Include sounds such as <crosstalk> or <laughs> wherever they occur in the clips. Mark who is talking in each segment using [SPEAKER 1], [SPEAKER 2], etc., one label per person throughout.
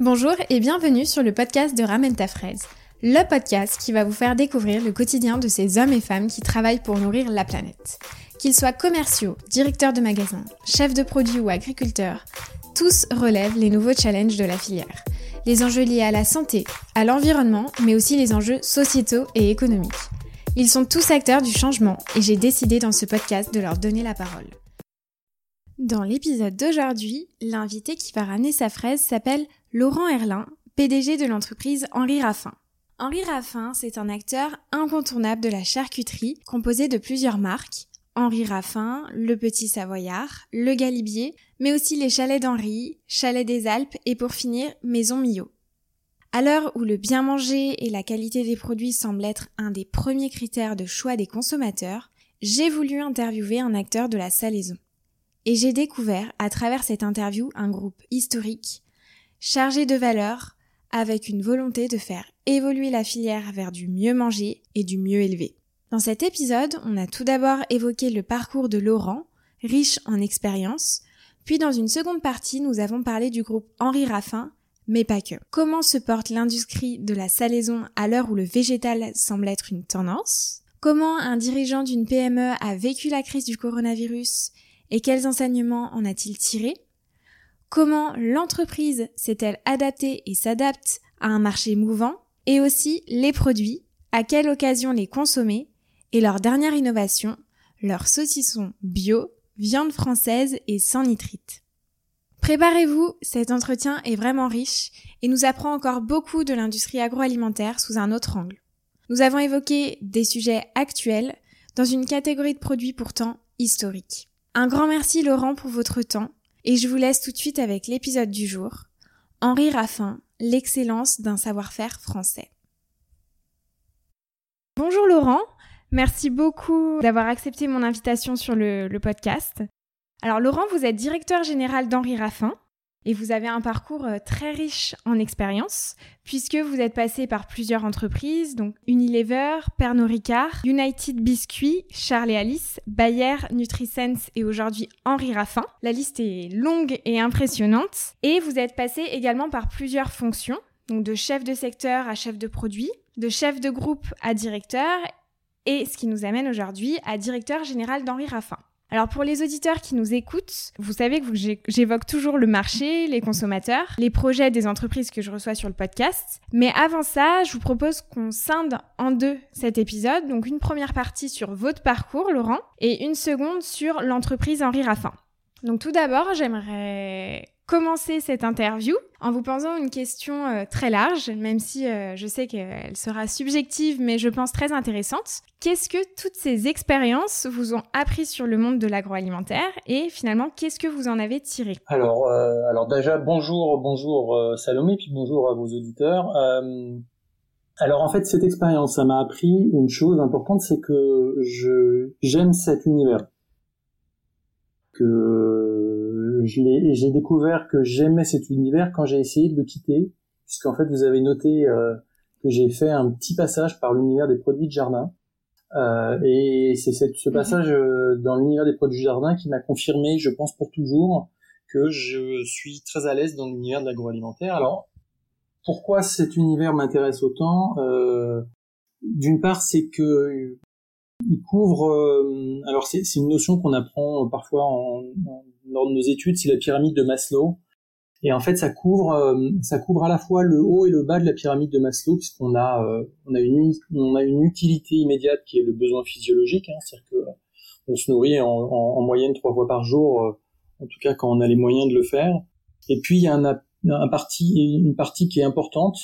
[SPEAKER 1] Bonjour et bienvenue sur le podcast de Ramène ta fraise, le podcast qui va vous faire découvrir le quotidien de ces hommes et femmes qui travaillent pour nourrir la planète. Qu'ils soient commerciaux, directeurs de magasins, chefs de produits ou agriculteurs, tous relèvent les nouveaux challenges de la filière. Les enjeux liés à la santé, à l'environnement, mais aussi les enjeux sociétaux et économiques. Ils sont tous acteurs du changement et j'ai décidé dans ce podcast de leur donner la parole. Dans l'épisode d'aujourd'hui, l'invité qui va ramener sa fraise s'appelle Laurent Erlin, PDG de l'entreprise Henri Raffin. Henri Raffin, c'est un acteur incontournable de la charcuterie, composé de plusieurs marques, Henri Raffin, Le Petit Savoyard, Le Galibier, mais aussi les chalets d'Henri, Chalets des Alpes et pour finir, Maison Millot. À l'heure où le bien manger et la qualité des produits semblent être un des premiers critères de choix des consommateurs, j'ai voulu interviewer un acteur de la salaison. Et j'ai découvert à travers cette interview un groupe historique, chargé de valeurs, avec une volonté de faire évoluer la filière vers du mieux manger et du mieux élevé. Dans cet épisode, on a tout d'abord évoqué le parcours de Laurent, riche en expérience, puis dans une seconde partie, nous avons parlé du groupe Henri Raffin, mais pas que. Comment se porte l'industrie de la salaison à l'heure où le végétal semble être une tendance? Comment un dirigeant d'une PME a vécu la crise du coronavirus? Et quels enseignements en a-t-il tiré comment l'entreprise s'est-elle adaptée et s'adapte à un marché mouvant, et aussi les produits, à quelle occasion les consommer, et leur dernière innovation, leur saucisson bio, viande française et sans nitrite. Préparez-vous, cet entretien est vraiment riche et nous apprend encore beaucoup de l'industrie agroalimentaire sous un autre angle. Nous avons évoqué des sujets actuels dans une catégorie de produits pourtant historiques. Un grand merci Laurent pour votre temps et je vous laisse tout de suite avec l'épisode du jour. Henri Raffin, l'excellence d'un savoir-faire français. Bonjour Laurent, merci beaucoup d'avoir accepté mon invitation sur le, le podcast. Alors Laurent, vous êtes directeur général d'Henri Raffin. Et vous avez un parcours euh, très riche en expérience, puisque vous êtes passé par plusieurs entreprises, donc Unilever, Pernod Ricard, United Biscuits, Charles et Alice, Bayer, NutriSense et aujourd'hui Henri Raffin. La liste est longue et impressionnante. Et vous êtes passé également par plusieurs fonctions, donc de chef de secteur à chef de produit, de chef de groupe à directeur, et ce qui nous amène aujourd'hui à directeur général d'Henri Raffin. Alors pour les auditeurs qui nous écoutent, vous savez que j'évoque toujours le marché, les consommateurs, les projets des entreprises que je reçois sur le podcast. Mais avant ça, je vous propose qu'on scinde en deux cet épisode. Donc une première partie sur votre parcours, Laurent, et une seconde sur l'entreprise Henri Raffin. Donc tout d'abord, j'aimerais commencer cette interview en vous posant une question euh, très large, même si euh, je sais qu'elle sera subjective, mais je pense très intéressante. Qu'est-ce que toutes ces expériences vous ont appris sur le monde de l'agroalimentaire et finalement, qu'est-ce que vous en avez tiré?
[SPEAKER 2] Alors, euh, alors déjà, bonjour, bonjour Salomé, puis bonjour à vos auditeurs. alors en fait, cette expérience, ça m'a appris une chose importante, c'est que j'aime cet univers. J'ai découvert que j'aimais cet univers quand j'ai essayé de le quitter, puisqu'en fait vous avez noté euh, que j'ai fait un petit passage par l'univers des produits de jardin. Euh, et c'est ce mhm. passage euh, dans l'univers des produits de jardin qui m'a confirmé, je pense pour toujours, que je suis très à l'aise dans l'univers de l'agroalimentaire. Alors, pourquoi cet univers m'intéresse autant? Euh, D'une part, c'est que il couvre. Euh, alors, c'est une notion qu'on apprend parfois en, en lors de nos études, c'est la pyramide de Maslow. Et en fait, ça couvre, euh, ça couvre à la fois le haut et le bas de la pyramide de Maslow, puisqu'on a, euh, on a une, on a une utilité immédiate qui est le besoin physiologique, hein, c'est-à-dire que euh, on se nourrit en, en, en, moyenne trois fois par jour, en tout cas quand on a les moyens de le faire. Et puis il y a un, un parti, une partie qui est importante,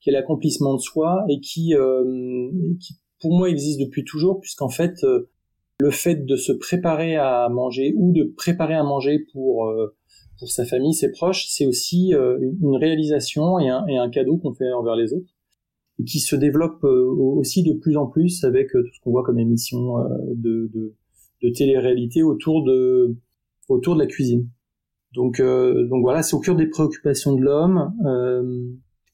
[SPEAKER 2] qui est l'accomplissement de soi et qui, qui pour moi existe depuis toujours, puisqu'en fait le fait de se préparer à manger ou de préparer à manger pour euh, pour sa famille, ses proches, c'est aussi euh, une réalisation et un, cadeau qu'on fait envers les autres et qui se développe euh, aussi de plus en plus avec tout ce qu'on voit comme émission de, de, de télé-réalité autour de autour de la cuisine. Donc donc voilà, c'est au cœur des préoccupations de l'homme.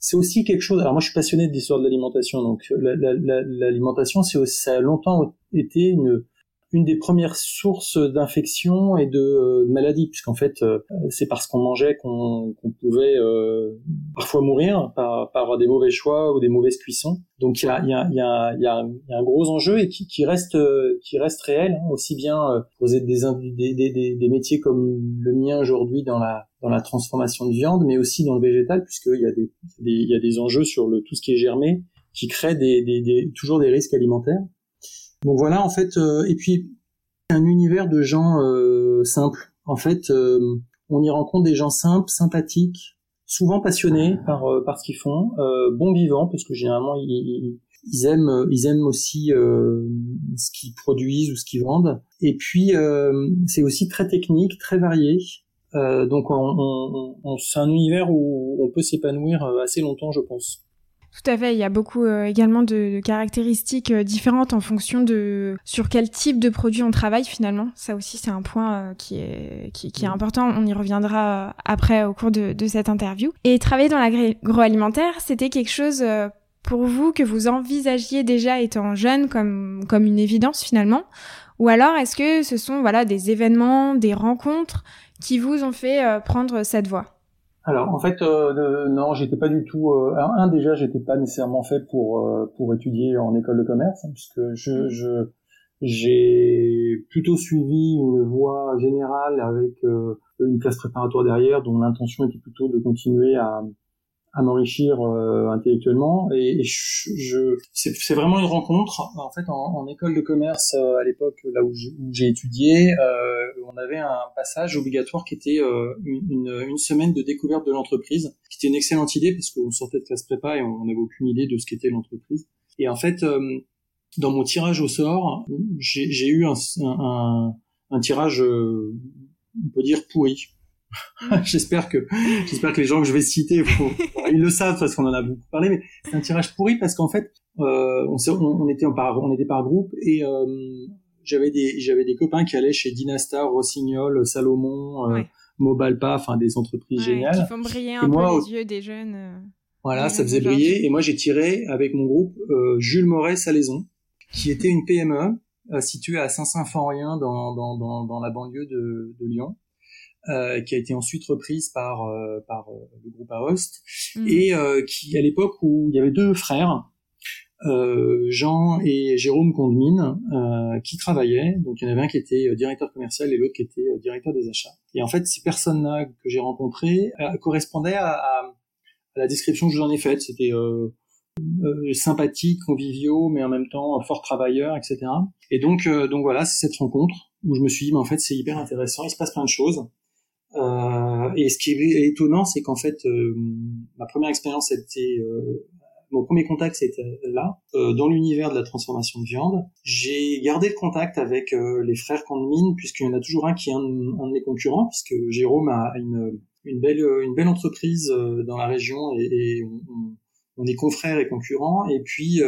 [SPEAKER 2] C'est aussi quelque chose. Alors moi, je suis passionné de l'histoire de l'alimentation, donc l'alimentation, c'est ça a longtemps été une une des premières sources d'infection et de, euh, de maladies, puisqu'en fait, euh, c'est parce qu'on mangeait qu'on pouvait euh, parfois mourir par, par des mauvais choix ou des mauvaises cuissons. Donc il y a, y, a, y, a, y, a, un gros enjeu et qui, qui reste qui reste réel, hein, aussi bien pour des, des, des, des, métiers comme le mien aujourd'hui dans la dans la transformation de viande, mais aussi dans le végétal, puisqu'il y a des, il y a des enjeux sur le tout ce qui est germé, qui crée des, des, des, toujours des risques alimentaires. Donc voilà, en fait, euh, et puis un univers de gens euh, simples. En fait, euh, on y rencontre des gens simples, sympathiques, souvent passionnés par par ce qu'ils font, bons vivants parce que généralement ils, aiment ils aiment aussi ce qu'ils produisent ou ce qu'ils vendent. Et puis c'est aussi très technique, très varié. donc on, on, on, c'est un univers où on peut s'épanouir assez longtemps, je pense.
[SPEAKER 1] Tout à fait, il y a beaucoup euh, également de, caractéristiques euh, différentes en fonction de sur quel type de produit on travaille finalement. Ça aussi c'est un point euh, qui, est, qui, qui, est mm. important, on y reviendra après au cours de, de cette interview. Et travailler dans l'agroalimentaire, c'était quelque chose pour vous que vous envisagiez déjà étant jeune comme, comme une évidence finalement? Ou alors est-ce que ce sont voilà des événements, des rencontres qui vous ont fait prendre cette voie?
[SPEAKER 2] Alors en fait euh, non, j'étais pas du tout. Euh, un déjà, j'étais pas nécessairement fait pour euh, pour étudier en école de commerce, hein, puisque je mmh. je j'ai plutôt suivi une voie générale avec euh, une classe préparatoire derrière, dont l'intention était plutôt de continuer à à m'enrichir euh, intellectuellement. Et, je, c'est vraiment une rencontre en fait en, en école de commerce euh, à l'époque là où j'ai étudié euh, on avait un passage obligatoire qui était une, une, semaine de découverte de l'entreprise qui était une excellente idée parce qu'on sortait de classe prépa et on n'avait aucune idée de ce qu'était l'entreprise. Et en fait dans mon tirage au sort j'ai eu un, un, un tirage on peut dire pourri <laughs> j'espère que j'espère que les gens que je vais citer, <laughs> ils le savent parce qu'on en a beaucoup parlé, mais c'est un tirage pourri parce qu'en fait, euh, on, on, était par, on était par groupe et euh, j'avais des j'avais des copains qui allaient chez Dynastar, Rossignol, Salomon, euh, Mobalpa, enfin des entreprises géniales.
[SPEAKER 1] Qui font briller un peu les yeux des jeunes. Euh,
[SPEAKER 2] voilà, ça faisait briller. Et moi, j'ai tiré avec mon groupe Jules Moret Salaison, qui était une PME située à Saint-Symphorien dans, dans, dans, dans la banlieue de, de Lyon. Euh, qui a été ensuite reprise par euh, par euh, le groupe Aost mm. et qui à l'époque où il y avait deux frères Jean et Jérôme Condemine qui travaillaient donc il y en avait un qui était directeur commercial et l'autre qui était directeur des achats et en fait ces personnes-là que j'ai rencontrées correspondaient à, à, la description que je vous en ai faite c'était euh, sympathiques, conviviaux, mais en même temps fort travailleurs, etc. Et donc, donc voilà, c'est cette rencontre où je me suis dit, mais en fait, c'est hyper intéressant, il se passe plein de choses. Euh, et ce qui est étonnant, c'est qu'en fait, euh, ma première expérience était euh, mon premier contact c'était là, euh, dans l'univers de la transformation de viande. J'ai gardé le contact avec euh, les frères Condemine, puisqu'il y en a toujours un qui est un, de mes concurrents, puisque Jérôme a une, une belle, une belle entreprise dans la région et, et on, on, est confrères et concurrents. Et puis,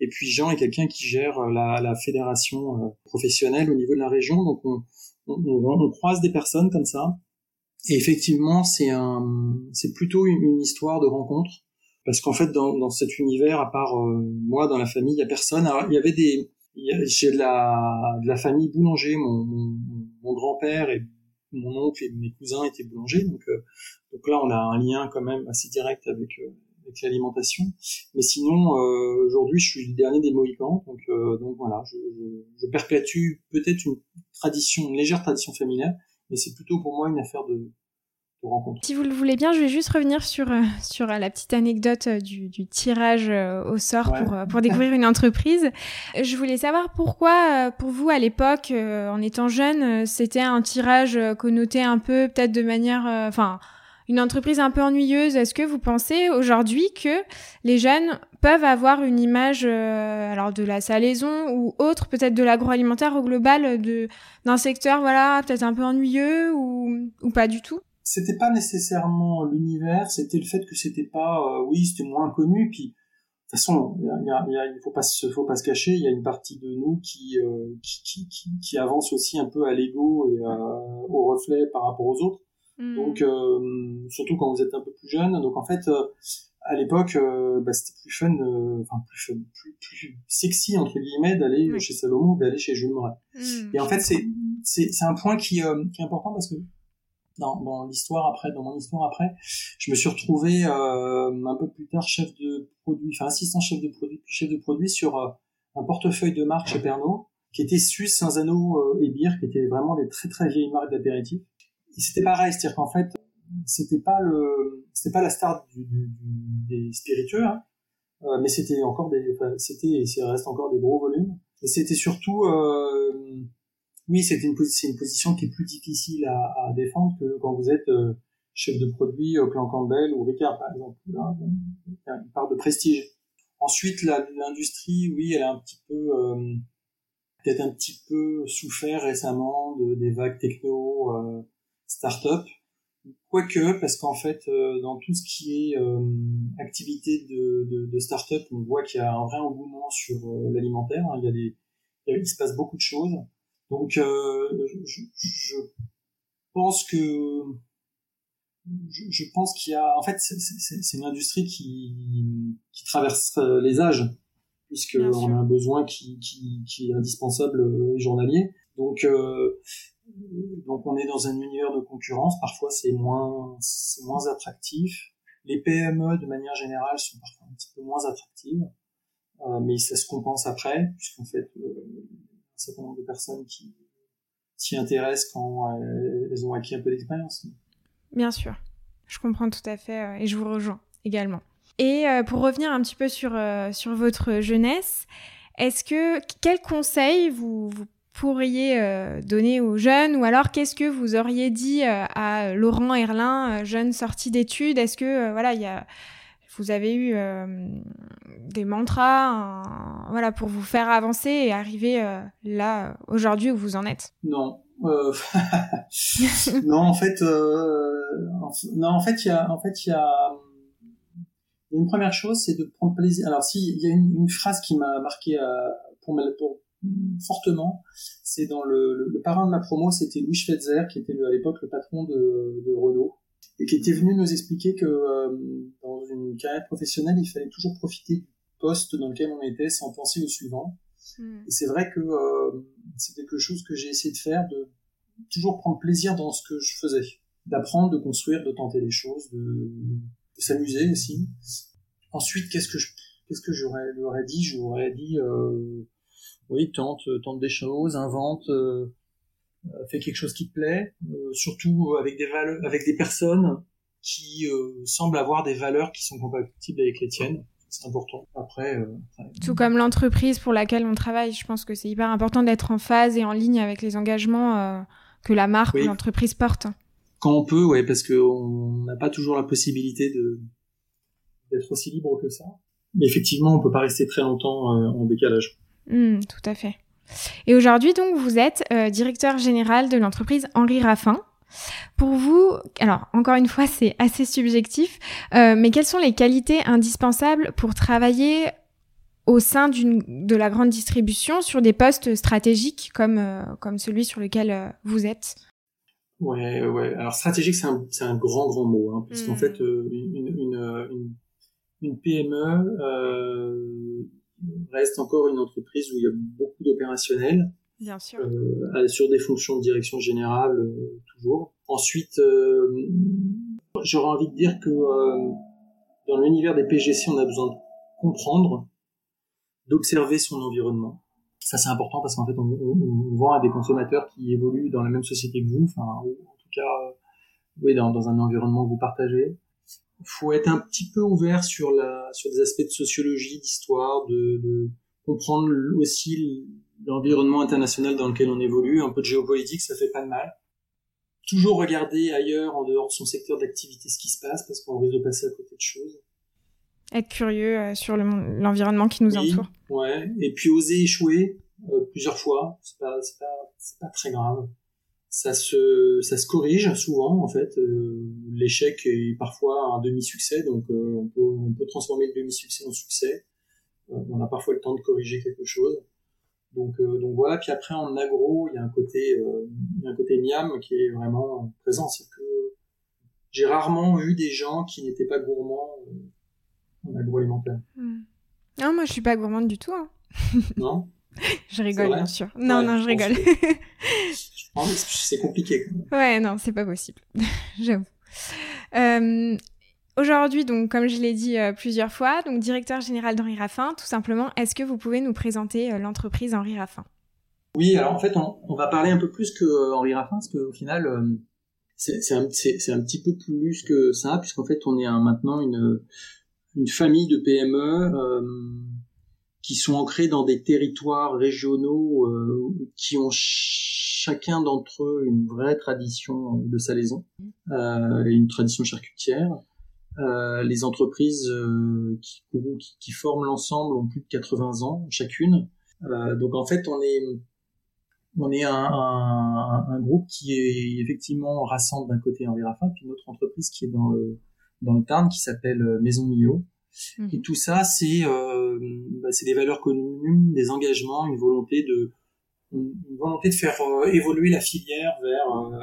[SPEAKER 2] et puis Jean est quelqu'un qui gère la, la fédération professionnelle au niveau de la région. Donc on, on, on croise des personnes comme ça et effectivement, c'est un, c'est plutôt une, histoire de rencontre, parce qu'en fait, dans, dans cet univers, à part euh, moi, dans la famille, il y a personne. Alors, il y avait des, j'ai de la, de la famille boulanger. Mon, mon, mon grand-père et mon oncle et mes cousins étaient boulangers, donc, euh, donc là, on a un lien quand même assez direct avec, euh, avec l'alimentation. Mais sinon, aujourd'hui, je suis le dernier des Mohicans, donc, donc voilà, je, je, je perpétue peut-être une tradition, une légère tradition familiale, mais c'est plutôt pour moi une affaire de, rencontre.
[SPEAKER 1] Si vous le voulez bien, je vais juste revenir sur, euh, sur la petite anecdote euh, du, du tirage euh, au sort pour, pour découvrir une entreprise. Je voulais savoir pourquoi, pour vous, à l'époque, en étant jeune, c'était un tirage connoté un peu, peut-être de manière... Enfin une entreprise un peu ennuyeuse. Est-ce que vous pensez aujourd'hui que les jeunes peuvent avoir une image euh, alors de la salaison ou autre, peut-être de l'agroalimentaire au global, de d'un secteur voilà peut-être un peu ennuyeux ou, ou pas du tout?
[SPEAKER 2] C'était pas nécessairement l'univers, c'était le fait que c'était pas, euh, oui, c'était moins connu. Puis de toute façon, il il faut pas se, faut pas se cacher. Il y a une partie de nous qui, euh, qui, qui, avance aussi un peu à l'ego et au reflet par rapport aux autres. Hmm. Donc, euh, surtout quand vous êtes un peu plus jeune. Donc, en fait, euh, à l'époque, euh, bah, c'était plus fun, euh, enfin plus fun, plus, plus sexy entre guillemets d'aller chez Salomon que d'aller chez Jules Moret. Hmm. Et en fait, c'est c'est c'est un point qui euh, qui est important parce que dans dans l'histoire après, dans mon histoire après, je me suis retrouvé un peu plus tard chef de produit, enfin assistant chef de produit, puis chef de produit sur un portefeuille de marque chez Pernod qui était Suisse, Saint-Zano et Beer, qui étaient vraiment des très très vieilles marques d'apéritifs. C'était pareil, c'est-à-dire qu'en fait, c'était pas le c'était pas la star du, du, des spiritueux hein, euh, mais c'était encore des c'était et ça reste encore des gros volumes. Et c'était surtout euh, oui c'était une c'est une position qui est plus difficile à, à, défendre que quand vous êtes euh, chef de produit Clan Campbell ou Ricard par exemple là une part de prestige. Ensuite l'industrie oui elle a un petit peu euh, peut-être un petit peu souffert récemment de, des vagues techno euh, start-up Quoique, parce qu'en fait, euh, dans tout ce qui est euh, activité de, de, de start-up, on voit qu'il y a un vrai engouement sur euh, l'alimentaire. Hein. Il, y a des, il, se passe beaucoup de choses. Donc, je, je, pense que je, je pense qu'il y a, en fait, c'est une industrie qui, qui traverse les âges, puisque on a un besoin qui, qui, qui est indispensable et journalier. Donc, donc on est dans un univers de concurrence, parfois c'est moins, moins attractif. Les PME de manière générale sont parfois un petit peu moins attractives, euh, mais ça se compense après, puisqu'en fait euh, un certain nombre de personnes qui s'y intéressent quand elles ont acquis un peu d'expérience.
[SPEAKER 1] Bien sûr, je comprends tout à fait euh, et je vous rejoins également. Et pour revenir un petit peu sur, sur votre jeunesse, est-ce que quel conseil vous, vous pourriez euh, donner aux jeunes Ou alors, qu'est-ce que vous auriez dit euh, à Laurent Erlin, euh, jeune sorti d'études? Est-ce que, voilà, il y a, vous avez eu des mantras voilà, pour vous faire avancer et arriver là, aujourd'hui, où vous en êtes?
[SPEAKER 2] Non. <laughs> non, en fait, non, en fait, il y a, en fait, il y a, une première chose, c'est de prendre plaisir. Alors, si il y a une, phrase qui m'a marqué pour, pour, fortement. C'est dans le, le, parrain de ma promo, c'était Louis Schweitzer, qui était à l'époque le patron de, de, Renault, et qui était venu nous expliquer que euh, dans une carrière professionnelle, il fallait toujours profiter du poste dans lequel on était sans penser au suivant. Hmm. Et c'est vrai que euh, c'est quelque chose que j'ai essayé de faire, de toujours prendre plaisir dans ce que je faisais, d'apprendre, de construire, de tenter des choses, de, de s'amuser aussi. Ensuite, qu'est-ce que je qu'est-ce que j'aurais lui dit? J'aurais dit euh, oui, tente, euh, tente des choses, invente, euh, euh, fais quelque chose qui te plaît, surtout avec des valeurs, avec des personnes qui semblent avoir des valeurs qui sont compatibles avec les tiennes. C'est important. Après,
[SPEAKER 1] tout comme l'entreprise pour laquelle on travaille, je pense que c'est hyper important d'être en phase et en ligne avec les engagements que la marque ou l'entreprise porte.
[SPEAKER 2] Quand on peut, ouais, parce qu'on n'a pas toujours la possibilité de d'être aussi libre que ça. Mais effectivement, on peut pas rester très longtemps en décalage.
[SPEAKER 1] Hmm, tout à fait. Et aujourd'hui, donc, vous êtes euh, directeur général de l'entreprise Henri Raffin. Pour vous, alors encore une fois, c'est assez subjectif, euh, mais quelles sont les qualités indispensables pour travailler au sein de la grande distribution sur des postes stratégiques comme, euh, comme celui sur lequel vous êtes?
[SPEAKER 2] Ouais, ouais. Alors stratégique, c'est un, un, grand, grand mot, hein, puisqu'en hmm. fait, une, une, une, une, PME, reste encore une entreprise où il y a beaucoup d'opérationnels.
[SPEAKER 1] Bien sûr.
[SPEAKER 2] Euh, sur des fonctions de direction générale, euh, toujours. Ensuite, euh, j'aurais envie de dire que euh, dans l'univers des PGC, on a besoin de comprendre, d'observer son environnement. Ça, c'est important parce qu'en fait, on, on, vend à des consommateurs qui évoluent dans la même société que vous, enfin, en tout cas, oui, dans, dans un environnement que vous partagez faut être un petit peu ouvert sur la sur des aspects de sociologie, d'histoire, de, de comprendre aussi l'environnement international dans lequel on évolue, un peu de géopolitique, ça fait pas de mal. Toujours regarder ailleurs, en dehors de son secteur d'activité, ce qui se passe, parce qu'on risque de passer à côté de choses.
[SPEAKER 1] Être curieux euh, sur l'environnement qui nous entoure.
[SPEAKER 2] Ouais, et puis oser échouer euh, plusieurs fois, c'est pas, pas, pas très grave ça se ça se corrige souvent en fait euh, l'échec est parfois un demi succès donc euh, on peut on peut transformer le demi succès en succès euh, on a parfois le temps de corriger quelque chose donc donc voilà puis après en agro il y a un côté il y a un côté miam qui est vraiment présent c'est que j'ai rarement eu des gens qui n'étaient pas gourmands en agroalimentaire.
[SPEAKER 1] Hmm. Non, moi je suis pas gourmande du tout. Hein.
[SPEAKER 2] Non? <laughs>
[SPEAKER 1] Je rigole, bien sûr. Non, non, je rigole. <laughs>
[SPEAKER 2] C'est compliqué.
[SPEAKER 1] Ouais, non, c'est pas possible. <laughs> J'avoue. Euh, Aujourd'hui, donc, comme je l'ai dit euh, plusieurs fois, donc directeur général d'Henri Raffin, tout simplement, est-ce que vous pouvez nous présenter euh, l'entreprise Henri Raffin?
[SPEAKER 2] Oui, alors en fait, on, on, va parler un peu plus que Henri Raffin, parce qu'au final, c'est un, un, petit peu plus que ça, puisqu'en fait, on est un, maintenant une, une famille de PME qui sont ancrés dans des territoires régionaux qui ont chacun d'entre eux une vraie tradition de salaison et une tradition charcutière. Euh, les entreprises euh, qui, qui, qui, forment l'ensemble ont plus de 80 ans chacune. Euh, donc en fait, on est on est un, un, un, groupe qui est effectivement rassemble d'un côté Henri Raffin, puis une autre entreprise qui est dans le dans le Tarn qui s'appelle Maison Mio. Mmh. Et tout ça, c'est euh, bah, c'est des valeurs communes, des engagements, une volonté de une volonté de faire évoluer la filière vers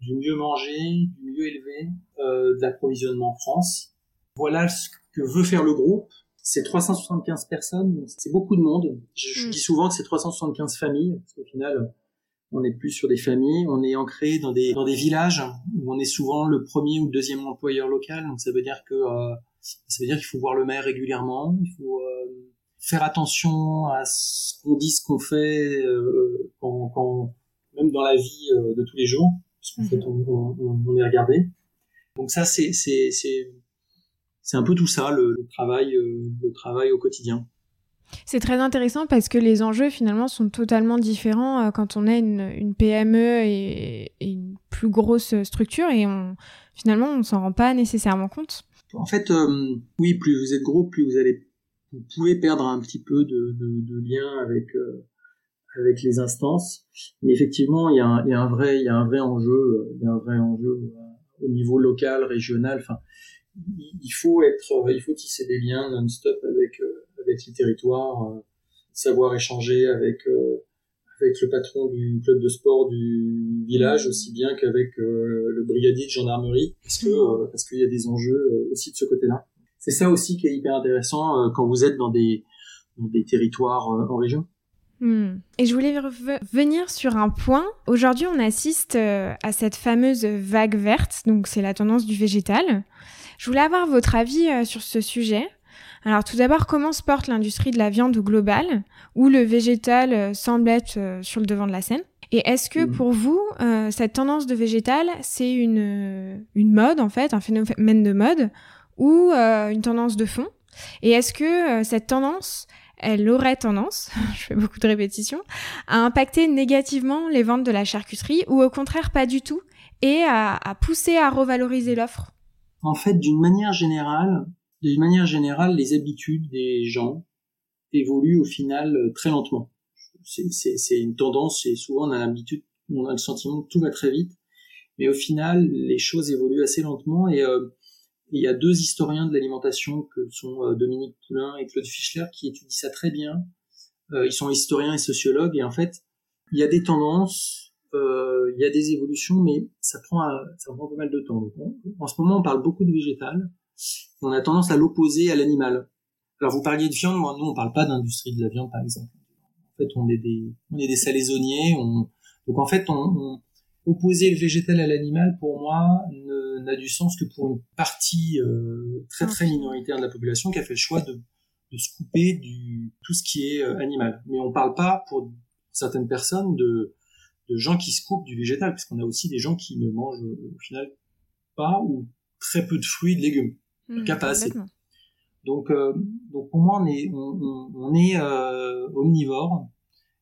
[SPEAKER 2] du mieux manger, du mieux élevé, euh, de l'approvisionnement en France. Voilà ce que veut faire le groupe. C'est 375 personnes, c'est beaucoup de monde. Je, je, mm. dis souvent que c'est 375 familles, parce qu'au final, on n'est plus sur des familles, on est ancré dans des dans des villages où on est souvent le premier ou le deuxième employeur local. Donc ça veut dire que euh, ça veut dire qu'il faut voir le maire régulièrement, il faut euh, faire attention à ce qu'on dit, ce qu'on fait, euh, quand, quand, même dans la vie de tous les jours parce qu'en fait, on, on, on, est regardé. Donc ça, c'est c'est c'est c'est un peu tout ça, le, le travail le travail au quotidien.
[SPEAKER 1] C'est très intéressant parce que les enjeux finalement sont totalement différents euh, quand on a une, PME et, et, une plus grosse structure et finalement on s'en rend pas nécessairement compte.
[SPEAKER 2] En fait, euh, oui, plus vous êtes gros, plus vous allez, vous pouvez perdre un petit peu de, de, lien avec euh, avec les instances. Mais effectivement, il y a un, vrai, il y a un vrai enjeu, il y a un vrai enjeu au niveau local, régional. Enfin, il faut être, il faut tisser des liens non-stop avec les territoires, euh, savoir échanger avec avec le patron du club de sport du village aussi bien qu'avec le brigadier de gendarmerie parce que parce qu'il y a des enjeux aussi de ce côté-là. C'est ça aussi qui est hyper intéressant quand vous êtes dans des dans des territoires en région.
[SPEAKER 1] Hmm. Et je voulais revenir sur un point. Aujourd'hui, on assiste euh, à cette fameuse vague verte, donc c'est la tendance du végétal. Je voulais avoir votre avis euh, sur ce sujet. Alors tout d'abord, comment se porte l'industrie de la viande globale, où le végétal euh, semble être sur le devant de la scène? Et est-ce que hmm. pour vous, cette tendance de végétal, c'est une, une mode en fait, un phénomène de mode, ou une tendance de fond? Et est-ce que cette tendance, elle aurait tendance, <laughs> je fais beaucoup de répétitions, à impacter négativement les ventes de la charcuterie ou au contraire pas du tout et à, à pousser à revaloriser l'offre?
[SPEAKER 2] En fait, d'une manière générale, d'une manière générale, les habitudes des gens évoluent au final euh, très lentement. C'est une tendance et souvent on a l'habitude, on a le sentiment que tout va très vite, mais au final les choses évoluent assez lentement et euh, il y a deux historiens de l'alimentation que sont euh, Dominique Poulain et Claude Fischler qui étudient ça très bien. Ils sont historiens et sociologues et en fait, il y a des tendances, il y a des évolutions, mais ça prend, prend pas mal de temps. En ce moment, on parle beaucoup de végétal. On a tendance à l'opposer à l'animal. Alors, vous parliez de viande, moi, nous, on parle pas d'industrie de la viande, par exemple. En fait, on est des, on est des salaisonniers. On, donc, en fait, on, on opposer le végétal à l'animal, pour moi, n'a du sens que pour une partie euh, très très minoritaire de la population qui a fait le choix de, de se couper du tout ce qui est euh, animal. Mais on parle pas pour certaines personnes de, de gens qui se coupent du végétal, puisqu'on a aussi des gens qui ne mangent au final pas ou très peu de fruits et de légumes, mmh, pas assez. Donc, euh, donc pour moi, on est, on, on, on est euh, omnivore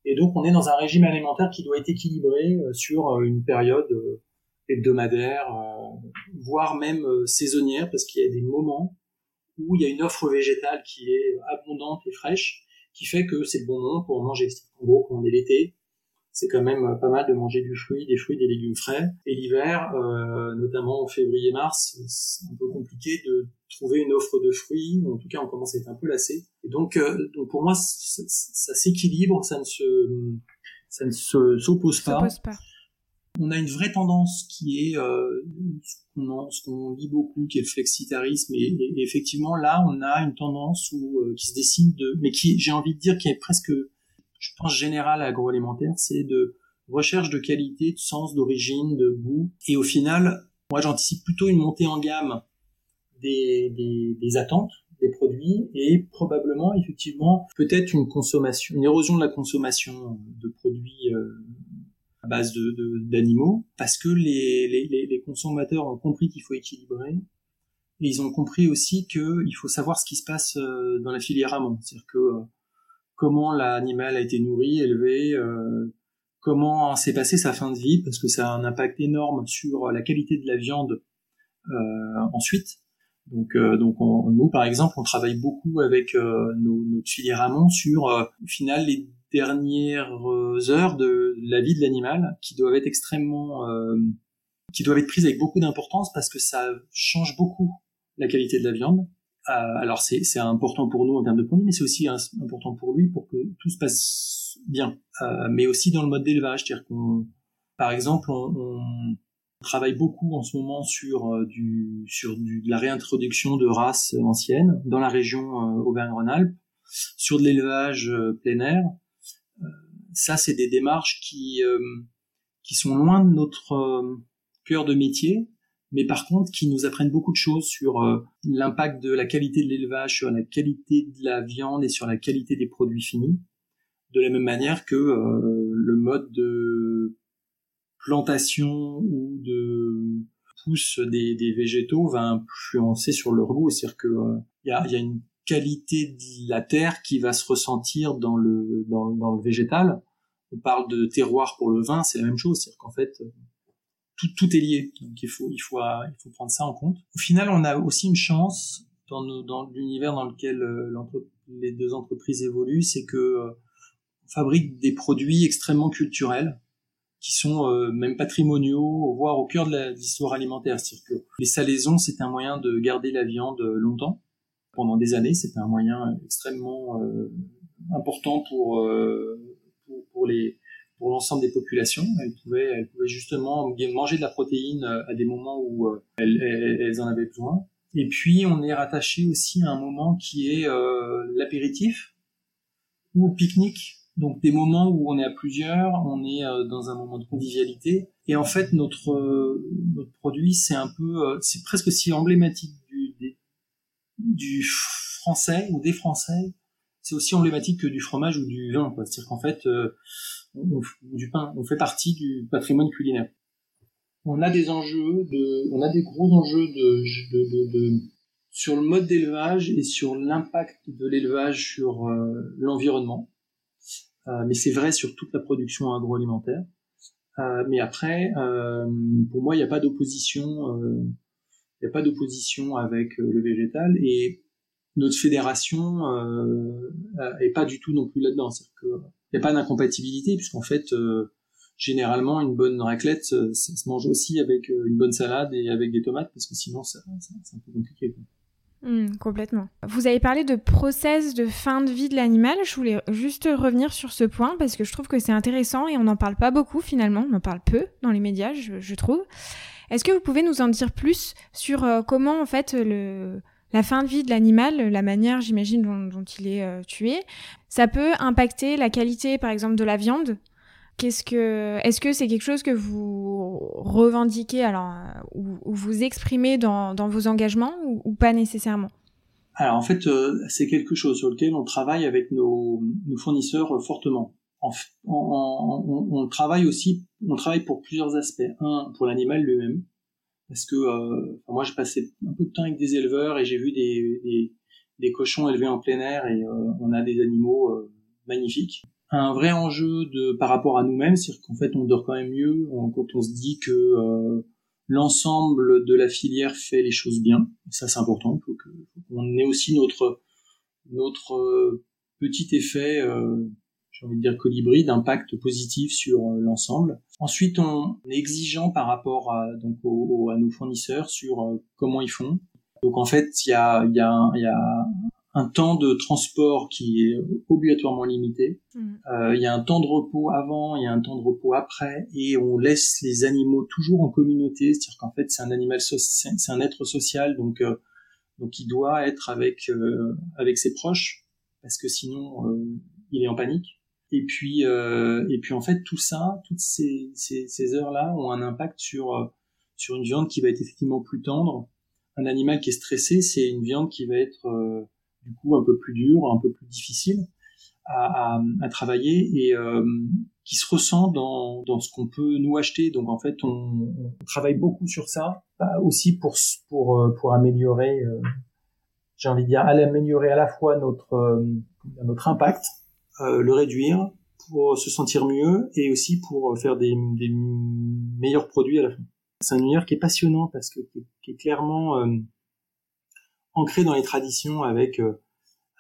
[SPEAKER 2] et donc, on est dans un régime alimentaire qui doit être équilibré euh, sur une période hebdomadaire, voire même saisonnière, parce qu'il y a des moments où il y a une offre végétale qui est abondante et fraîche, qui fait que c'est le bon moment pour manger. En gros, quand on est l'été, c'est quand même pas mal de manger du fruit, des fruits, des légumes frais. Et l'hiver, euh, notamment en février-mars, c'est un peu compliqué de trouver une offre de fruits. En tout cas, on commence à être un peu lassé. Et donc, euh, donc pour moi, ça, s'équilibre, ça ne se, ça ne s'oppose pas.
[SPEAKER 1] pas.
[SPEAKER 2] On a une vraie tendance qui est euh, ce qu'on lit beaucoup, qui est le flexitarisme, et, effectivement là, on a une tendance où, euh, qui se dessine de, mais qui, j'ai envie de dire, qui est presque, je pense, générale agroalimentaire, c'est de recherche de qualité, de sens, d'origine, de goût, et au final, moi, j'anticipe plutôt une montée en gamme des, des, des attentes des produits et probablement effectivement peut-être une consommation, une érosion de la consommation de produits euh, à base de d'animaux. Parce que les, les, les, consommateurs ont compris qu'il faut équilibrer. Et ils ont compris aussi qu'il faut savoir ce qui se passe euh, dans la filière amont, c'est-à-dire que euh, comment l'animal a été nourri, élevé, comment s'est passé sa fin de vie parce que ça a un impact énorme sur la qualité de la viande ensuite donc, euh, nous, par exemple, on travaille beaucoup avec euh, nos, amont sur, euh, au final, les dernières heures de la vie de l'animal, qui doivent être extrêmement, qui doivent être prises avec beaucoup d'importance parce que ça change beaucoup la qualité de la viande. Alors c'est important pour nous en termes de produits, mais c'est aussi important pour lui pour que tout se passe bien. mais aussi dans le mode d'élevage, c'est-à-dire qu'on, par exemple, on, on travaille beaucoup en ce moment sur euh, du sur du, de la réintroduction de races anciennes dans la région euh, Auvergne-Rhône-Alpes, sur de l'élevage euh, plein air. ça, c'est des démarches qui qui sont loin de notre cœur de métier, mais par contre qui nous apprennent beaucoup de choses sur l'impact de la qualité de l'élevage, sur la qualité de la viande et sur la qualité des produits finis. De la même manière que le mode de plantation ou de pousse des, végétaux va influencer sur leur goût. C'est-à-dire que il euh, y, a, une qualité de la terre qui va se ressentir dans le dans le végétal. On parle de terroir pour le vin, c'est la même chose. C'est-à-dire qu'en fait tout, tout est lié. Donc il faut il faut il faut prendre ça en compte. Au final, on a aussi une chance dans, dans l'univers dans lequel euh, les deux entreprises évoluent, c'est que euh, on fabrique des produits extrêmement culturels qui sont euh, même patrimoniaux, voire au cœur de l'histoire alimentaire. C'est-à-dire que les salaisons, c'est un moyen de garder la viande longtemps, pendant des années. C'était un moyen extrêmement euh, important pour, euh, pour, pour, les l'ensemble des populations. Elles pouvaient, elles pouvaient justement manger de la protéine à des moments où elles, elles, en avaient besoin. Et puis, on est rattaché aussi à un moment qui est l'apéritif ou pique-nique donc des moments où on est à plusieurs, on est euh, dans un moment de convivialité. Et en fait, notre, euh, notre produit, c'est un peu, euh, c'est presque si emblématique du, du français ou des français. C'est aussi emblématique que du fromage ou du vin. C'est-à-dire qu'en fait, on, du pain, on fait partie du patrimoine culinaire. On a des enjeux de, on a des gros enjeux de, de, de, de sur le mode d'élevage et sur l'impact de l'élevage sur l'environnement euh, mais c'est vrai sur toute la production agroalimentaire. Euh, mais après, euh, pour moi, il n'y a pas d'opposition. Il n'y a pas d'opposition avec le végétal et notre fédération euh, est pas du tout non plus là-dedans. C'est-à-dire qu'il n'y a pas d'incompatibilité puisqu'en fait, généralement, une bonne raclette, ça, se mange aussi avec une bonne salade et avec des tomates parce que sinon, c'est un peu compliqué.
[SPEAKER 1] Hmm, complètement. Vous avez parlé de process de fin de vie de l'animal. Je voulais juste revenir sur ce point parce que je trouve que c'est intéressant et on n'en parle pas beaucoup finalement. On en parle peu dans les médias, je, trouve. Est-ce que vous pouvez nous en dire plus sur euh, comment en fait le la fin de vie de l'animal, la manière, j'imagine, dont, il est euh, tué, ça peut impacter la qualité, par exemple, de la viande Qu'est-ce que, est-ce que c'est quelque chose que vous revendiquez alors ou, vous exprimez dans, dans vos engagements ou, pas nécessairement?
[SPEAKER 2] Alors en fait, euh, c'est quelque chose sur lequel on travaille avec nos, fournisseurs euh, fortement. En, on, on, travaille aussi, on travaille pour plusieurs aspects. Un, pour l'animal lui-même, parce que euh, moi j'ai passé un peu de temps avec des éleveurs et j'ai vu des, des, des, cochons élevés en plein air et on a des animaux magnifiques un vrai enjeu de par rapport à nous-mêmes, c'est-à-dire qu'en fait on dort quand même mieux quand on se dit que euh, l'ensemble de la filière fait les choses bien. ça c'est important, il faut qu'on ait aussi notre notre euh, petit effet, euh, j'ai envie de dire colibri, d'impact positif sur l'ensemble. Ensuite, on est exigeant par rapport à donc à nos fournisseurs sur comment ils font. Donc en fait, il y a il y a y a un temps de transport qui est obligatoirement limité.
[SPEAKER 1] Mm.
[SPEAKER 2] Euh, Il y a un temps de repos avant, il y a un temps de repos après, et on laisse les animaux toujours en communauté. C'est-à-dire qu'en fait, c'est un animal, so- c'est un être social, donc euh, donc il doit être avec euh, avec ses proches, parce que sinon euh, il est en panique. Et puis euh, et puis en fait tout ça, toutes ces heures-là ont un impact sur euh, sur une viande qui va être effectivement plus tendre. Un animal qui est stressé, c'est une viande qui va être euh, du coup un peu plus dure, un peu plus difficile à, à, travailler et qui se ressent dans, dans ce qu'on peut nous acheter. Donc en fait, on, on travaille beaucoup sur ça, bah, aussi pour pour pour améliorer, j'ai envie de dire, améliorer à la fois notre notre impact, le réduire pour se sentir mieux et aussi pour faire des, des meilleurs produits à la fin. C'est un univers qui est passionnant parce que qui est, clairement euh, ancré dans les traditions avec euh,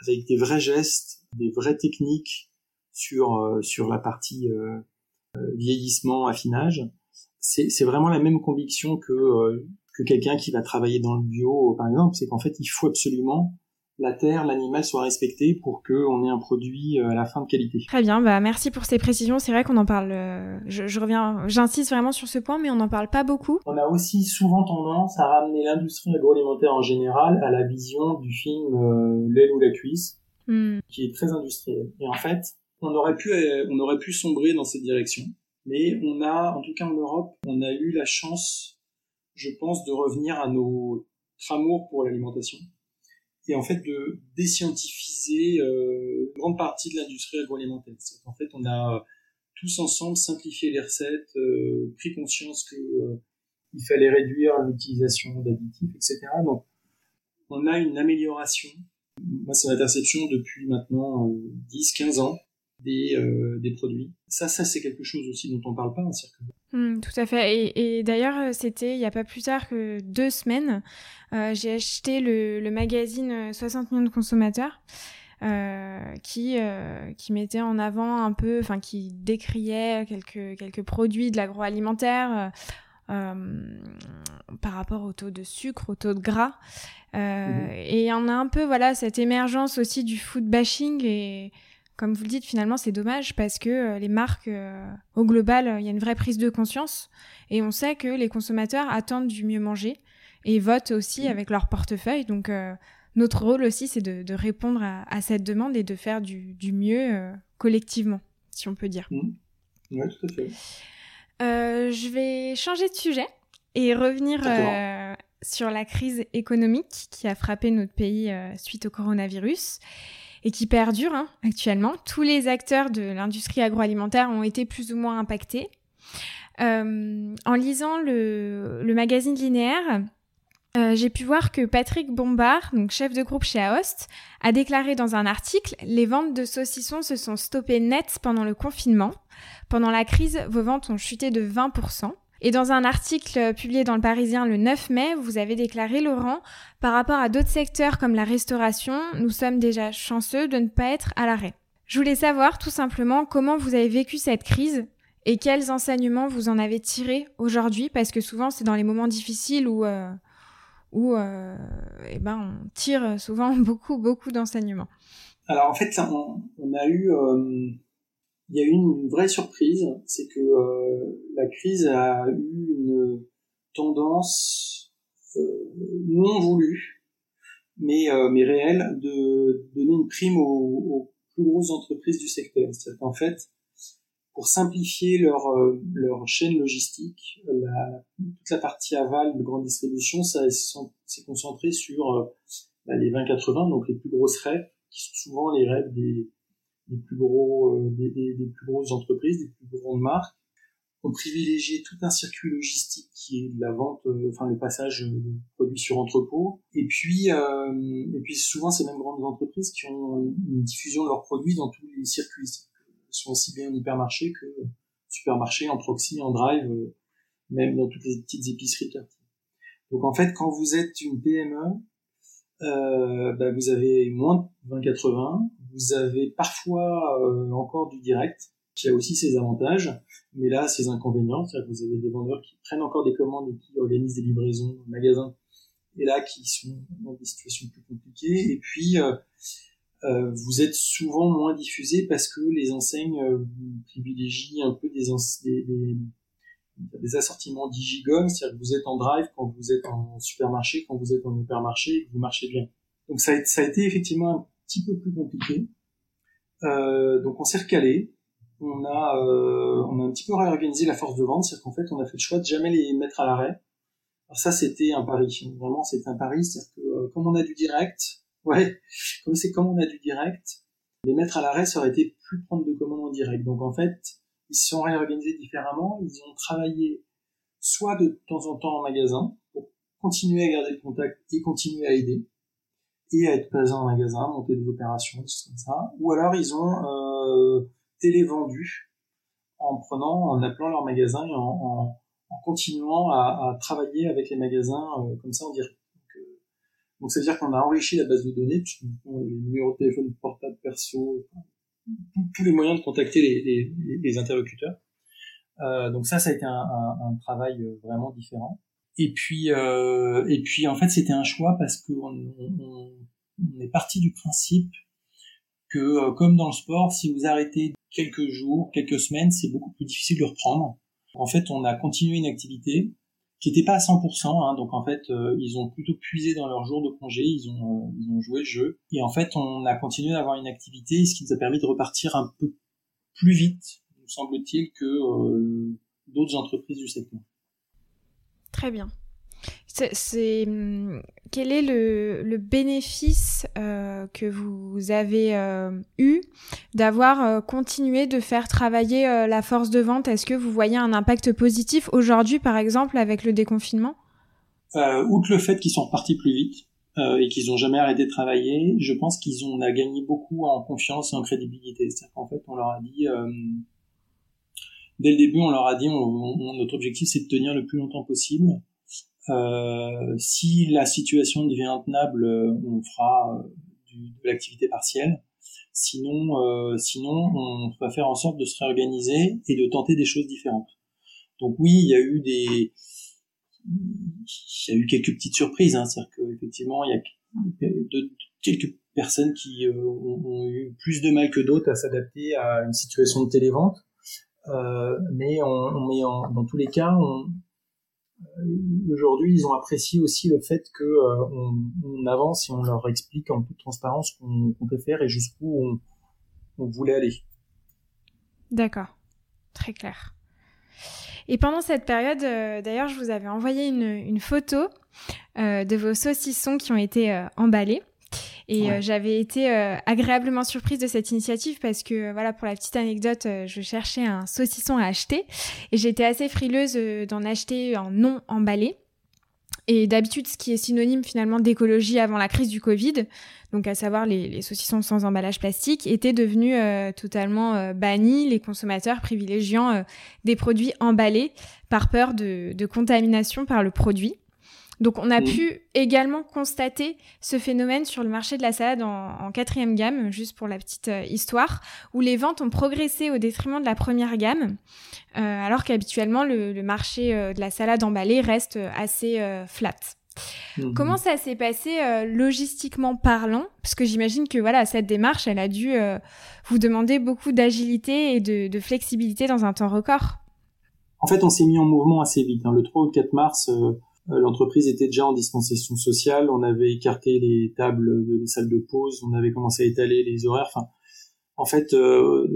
[SPEAKER 2] avec des vrais gestes, des vraies techniques sur euh, sur la partie euh, euh, vieillissement, affinage. C'est vraiment la même conviction que euh, que quelqu'un qui va travailler dans le bio, par exemple, c'est qu'en fait il faut absolument la terre, l'animal soit respecté pour qu'on ait un produit euh, à la fin de qualité.
[SPEAKER 1] Très bien, bah merci pour ces précisions. C'est vrai qu'on en parle. euh, je, je reviens, j'insiste vraiment sur ce point, mais on n'en parle pas beaucoup.
[SPEAKER 2] On a aussi souvent tendance à ramener l'industrie agroalimentaire en général à la vision du film euh, L'aile ou la cuisse,
[SPEAKER 1] Hmm.
[SPEAKER 2] qui est très industriel. Et en fait, on aurait pu, euh, on aurait pu sombrer dans cette direction. Mais on a, en tout cas en Europe, on a eu la chance, je pense, de revenir à notre amour pour l'alimentation. Et en fait, de déscientifiser euh, une grande partie de l'industrie agroalimentaire. En fait, on a euh, tous ensemble simplifié les recettes, euh, pris conscience que euh, il fallait réduire l'utilisation d'additifs, etc. Donc, on a une amélioration. Moi, c'est ma perception depuis maintenant euh, 10-15 ans des, euh, des produits. Ça, ça c'est quelque chose aussi dont on parle pas en.
[SPEAKER 1] Hmm, tout à fait. Et, et d'ailleurs, euh, c'était il n'y a pas plus tard que deux semaines, euh, j'ai acheté le, le magazine euh, 60 millions de consommateurs. Euh, qui qui mettait en avant un peu, enfin qui décriait quelques quelques produits de l'agroalimentaire euh, par rapport au taux de sucre, au taux de gras, euh,
[SPEAKER 2] Mhm.
[SPEAKER 1] et on a un peu voilà cette émergence aussi du food bashing et comme vous le dites finalement c'est dommage parce que euh, les marques euh, au global euh, il y a une vraie prise de conscience et on sait que les consommateurs attendent du mieux manger et votent aussi avec leur portefeuille. Donc euh, notre rôle aussi, c'est de, de répondre à, à cette demande et de faire du, du mieux euh, collectivement, si on peut dire.
[SPEAKER 2] Oui, tout à fait.
[SPEAKER 1] Je vais changer de sujet et revenir sur la crise économique qui a frappé notre pays suite au coronavirus et qui perdure hein, actuellement. Tous les acteurs de l'industrie agroalimentaire ont été plus ou moins impactés. Euh, en lisant le, le magazine linéaire, euh, j'ai pu voir que Patrick Bombard, donc chef de groupe chez Aost, a déclaré dans un article Les ventes de saucissons se sont stoppées net pendant le confinement. Pendant la crise, vos ventes ont chuté de 20%. Et dans un article publié dans le Parisien le 9 mai, vous avez déclaré, Laurent, par rapport à d'autres secteurs comme la restauration, nous sommes déjà chanceux de ne pas être à l'arrêt. Je voulais savoir tout simplement comment vous avez vécu cette crise et quels enseignements vous en avez tirés aujourd'hui, parce que souvent c'est dans les moments difficiles où, euh, où euh, eh ben, on tire souvent <laughs> beaucoup, beaucoup d'enseignements.
[SPEAKER 2] Alors en fait, on, a eu, euh, il y a eu une vraie surprise, c'est que euh, la crise a eu une tendance euh, non voulue, mais euh, mais réelle, de donner une prime aux, plus grosses entreprises du secteur. C'est-à-dire qu'en fait, pour simplifier leur euh, leur chaîne logistique, la, toute la partie aval de grande distribution, ça s'est concentré sur euh, bah, les 20-80, donc les plus grosses rêves qui sont souvent les rêves des, des plus gros euh, des, des, des, plus grosses entreprises, des plus grandes marques, ont privilégié tout un circuit logistique qui est de la vente, euh, enfin le passage de produits sur entrepôt, et puis euh, et puis souvent ces mêmes grandes entreprises qui ont une diffusion de leurs produits dans tous les circuits, sont aussi bien en hypermarché que supermarché, en proxy, en drive, même dans toutes les petites épiceries quartier. Donc en fait, quand vous êtes une PME, euh, bah, vous avez moins de 20-80, vous avez parfois euh, encore du direct, qui a aussi ses avantages, mais là, ses inconvénients, c'est-à-dire que vous avez des vendeurs qui prennent encore des commandes et qui organisent des livraisons au magasin et là qui sont dans des situations plus compliquées. Et puis euh, vous êtes souvent moins diffusé parce que les enseignes euh, privilégient un peu des, des, des, assortiments digigone, c'est-à-dire que vous êtes en drive quand vous êtes en supermarché, quand vous êtes en hypermarché et que vous marchez bien. Donc ça a, ça a été effectivement petit peu plus compliqué. Euh, donc on s'est recalé, on a, euh, on a un petit peu réorganisé la force de vente, c'est-à-dire qu'en fait on a fait le choix de jamais les mettre à l'arrêt. Alors ça c'était un pari, vraiment c'était un pari, c'est-à-dire que euh, comme on a du direct, <laughs> Ouais, comme c'est comme on a du direct, les mettre à l'arrêt, ça aurait été plus prendre de commandes en direct. Donc en fait, ils se sont réorganisés différemment. Ils ont travaillé soit de temps en temps en magasin pour continuer à garder le contact et continuer à aider et à être présent en magasin, monter des opérations, ça. Ou alors ils ont euh, télévendu en prenant, en appelant leur magasin et en, continuant à, travailler avec les magasins euh, comme ça en direct. Donc, ça veut dire qu'on a enrichi la base de données, les numéros de téléphone portable perso, tous les moyens de contacter les, interlocuteurs. Euh, donc ça, ça a été un, travail euh, vraiment différent. Et puis, euh, et puis en fait, c'était un choix parce qu'on on, on, est parti du principe que, euh, comme dans le sport, si vous arrêtez quelques jours, quelques semaines, c'est beaucoup plus difficile de reprendre. En fait, on a continué une activité qui n'était pas à 100%. Hein, donc en fait, euh, ils ont plutôt puisé dans leur jour de congé, ils ont, euh, ils ont joué le jeu. Et en fait, on a continué d'avoir une activité, ce qui nous a permis de repartir un peu plus vite, nous semble-t-il, que d'autres entreprises du secteur.
[SPEAKER 1] Très bien. Hum, quel est le, bénéfice euh, que vous avez euh, eu d'avoir euh, continué de faire travailler la force de vente? Est-ce que vous voyez un impact positif aujourd'hui, par exemple, avec le déconfinement?
[SPEAKER 2] Outre le fait qu'ils sont repartis plus vite et qu'ils n'ont jamais arrêté de travailler, je pense qu'ils ont a gagné beaucoup en confiance et en crédibilité. C'est-à-dire qu'en fait, on leur a dit dès le début, on leur a dit on, notre objectif c'est de tenir le plus longtemps possible. Euh, si la situation devient intenable, euh, on fera euh, de l'activité partielle. Sinon, sinon, on va faire en sorte de se réorganiser et de tenter des choses différentes. Donc oui, il y a eu des, il y a eu quelques petites surprises. Hein. C'est-à-dire qu'effectivement, il y a quelques personnes qui ont, ont, eu plus de mal que d'autres à s'adapter à une situation de télévente. Euh, mais, on, mais en, dans tous les cas, euh, aujourd'hui, ils ont apprécié aussi le fait que euh, avance et on leur explique en toute transparence ce qu'on peut faire et jusqu'où on, voulait aller.
[SPEAKER 1] D'accord, très clair. Et pendant cette période, d'ailleurs, je vous avais envoyé une, photo de vos saucissons qui ont été emballés. Et ouais. euh, j'avais été euh, agréablement surprise de cette initiative parce que, voilà, pour la petite anecdote, euh, je cherchais un saucisson à acheter et j'étais assez frileuse euh, d'en acheter en non emballé. Et d'habitude, ce qui est synonyme finalement d'écologie avant la crise du Covid, donc à savoir les, les saucissons sans emballage plastique, était devenu euh, totalement euh, banni, les consommateurs privilégiant euh, des produits emballés par peur de, de contamination par le produit. Donc on a mmh. pu également constater ce phénomène sur le marché de la salade en, quatrième gamme, juste pour la petite euh, histoire, où les ventes ont progressé au détriment de la première gamme, euh, alors qu'habituellement le, le, marché euh, de la salade emballée reste assez flat. Mmh. Comment ça s'est passé logistiquement parlant? Parce que j'imagine que voilà cette démarche, elle a dû vous demander beaucoup d'agilité et de, de, flexibilité dans un temps record.
[SPEAKER 2] En fait, on s'est mis en mouvement assez vite. Hein. Le 3 ou le 4 mars, l'entreprise était déjà en distanciation sociale, on avait écarté les tables de les salles de pause, on avait commencé à étaler les horaires. Enfin, en fait, euh,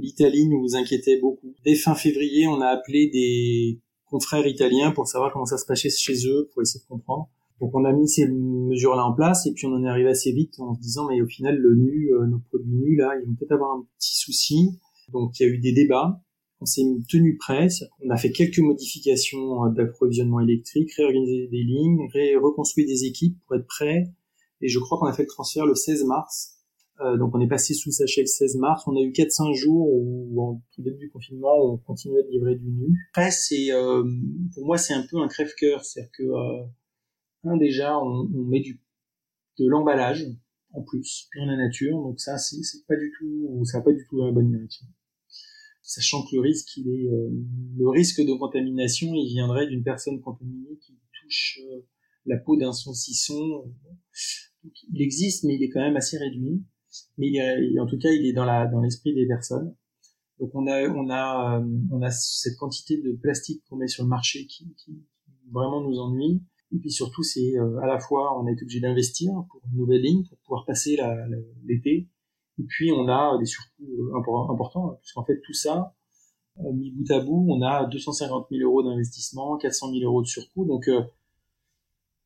[SPEAKER 2] l'Italie nous inquiétait beaucoup. Dès fin février, on a appelé des confrères italiens pour savoir comment ça se passait chez eux, pour essayer de comprendre. Donc on a mis ces mesures-là en place et puis on en est arrivé assez vite en se disant mais au final le nu, euh, nos produits nus là, ils vont peut-être avoir un petit souci. Donc il y a eu des débats on s'est tenu prêt, on a fait quelques modifications euh, d'approvisionnement électrique, réorganisé des lignes, ré reconstruit des équipes pour être prêt. Et je crois qu'on a fait le transfert le 16 mars. Euh, donc on est passé sous sachet le 16 mars. On a eu 4-5 jours où, au début du confinement, on continuait de livrer du nu. Après, c'est euh, pour moi c'est un peu un crève-cœur, c'est-à-dire que euh, un déjà on, on met du de l'emballage en plus dans la nature, donc ça c'est pas du tout, ça va pas du tout dans la bonne direction sachant que le risque, il est, euh, le risque de contamination, il viendrait d'une personne contaminée qui touche euh, la peau d'un saucisson. il existe, mais il est quand même assez réduit. Mais en tout cas, il est dans la dans l'esprit des personnes. Donc on a on a on a cette quantité de plastique qu'on met sur le marché qui, qui vraiment nous ennuie. Et puis surtout, c'est à la fois on est obligé d'investir pour une nouvelle ligne pour pouvoir passer l'été. Et puis on a des surcoûts importants puisqu'en fait tout ça euh, mis bout à bout, on a 250 000 euros d'investissement, 400 000 euros de surcoût. Donc, euh,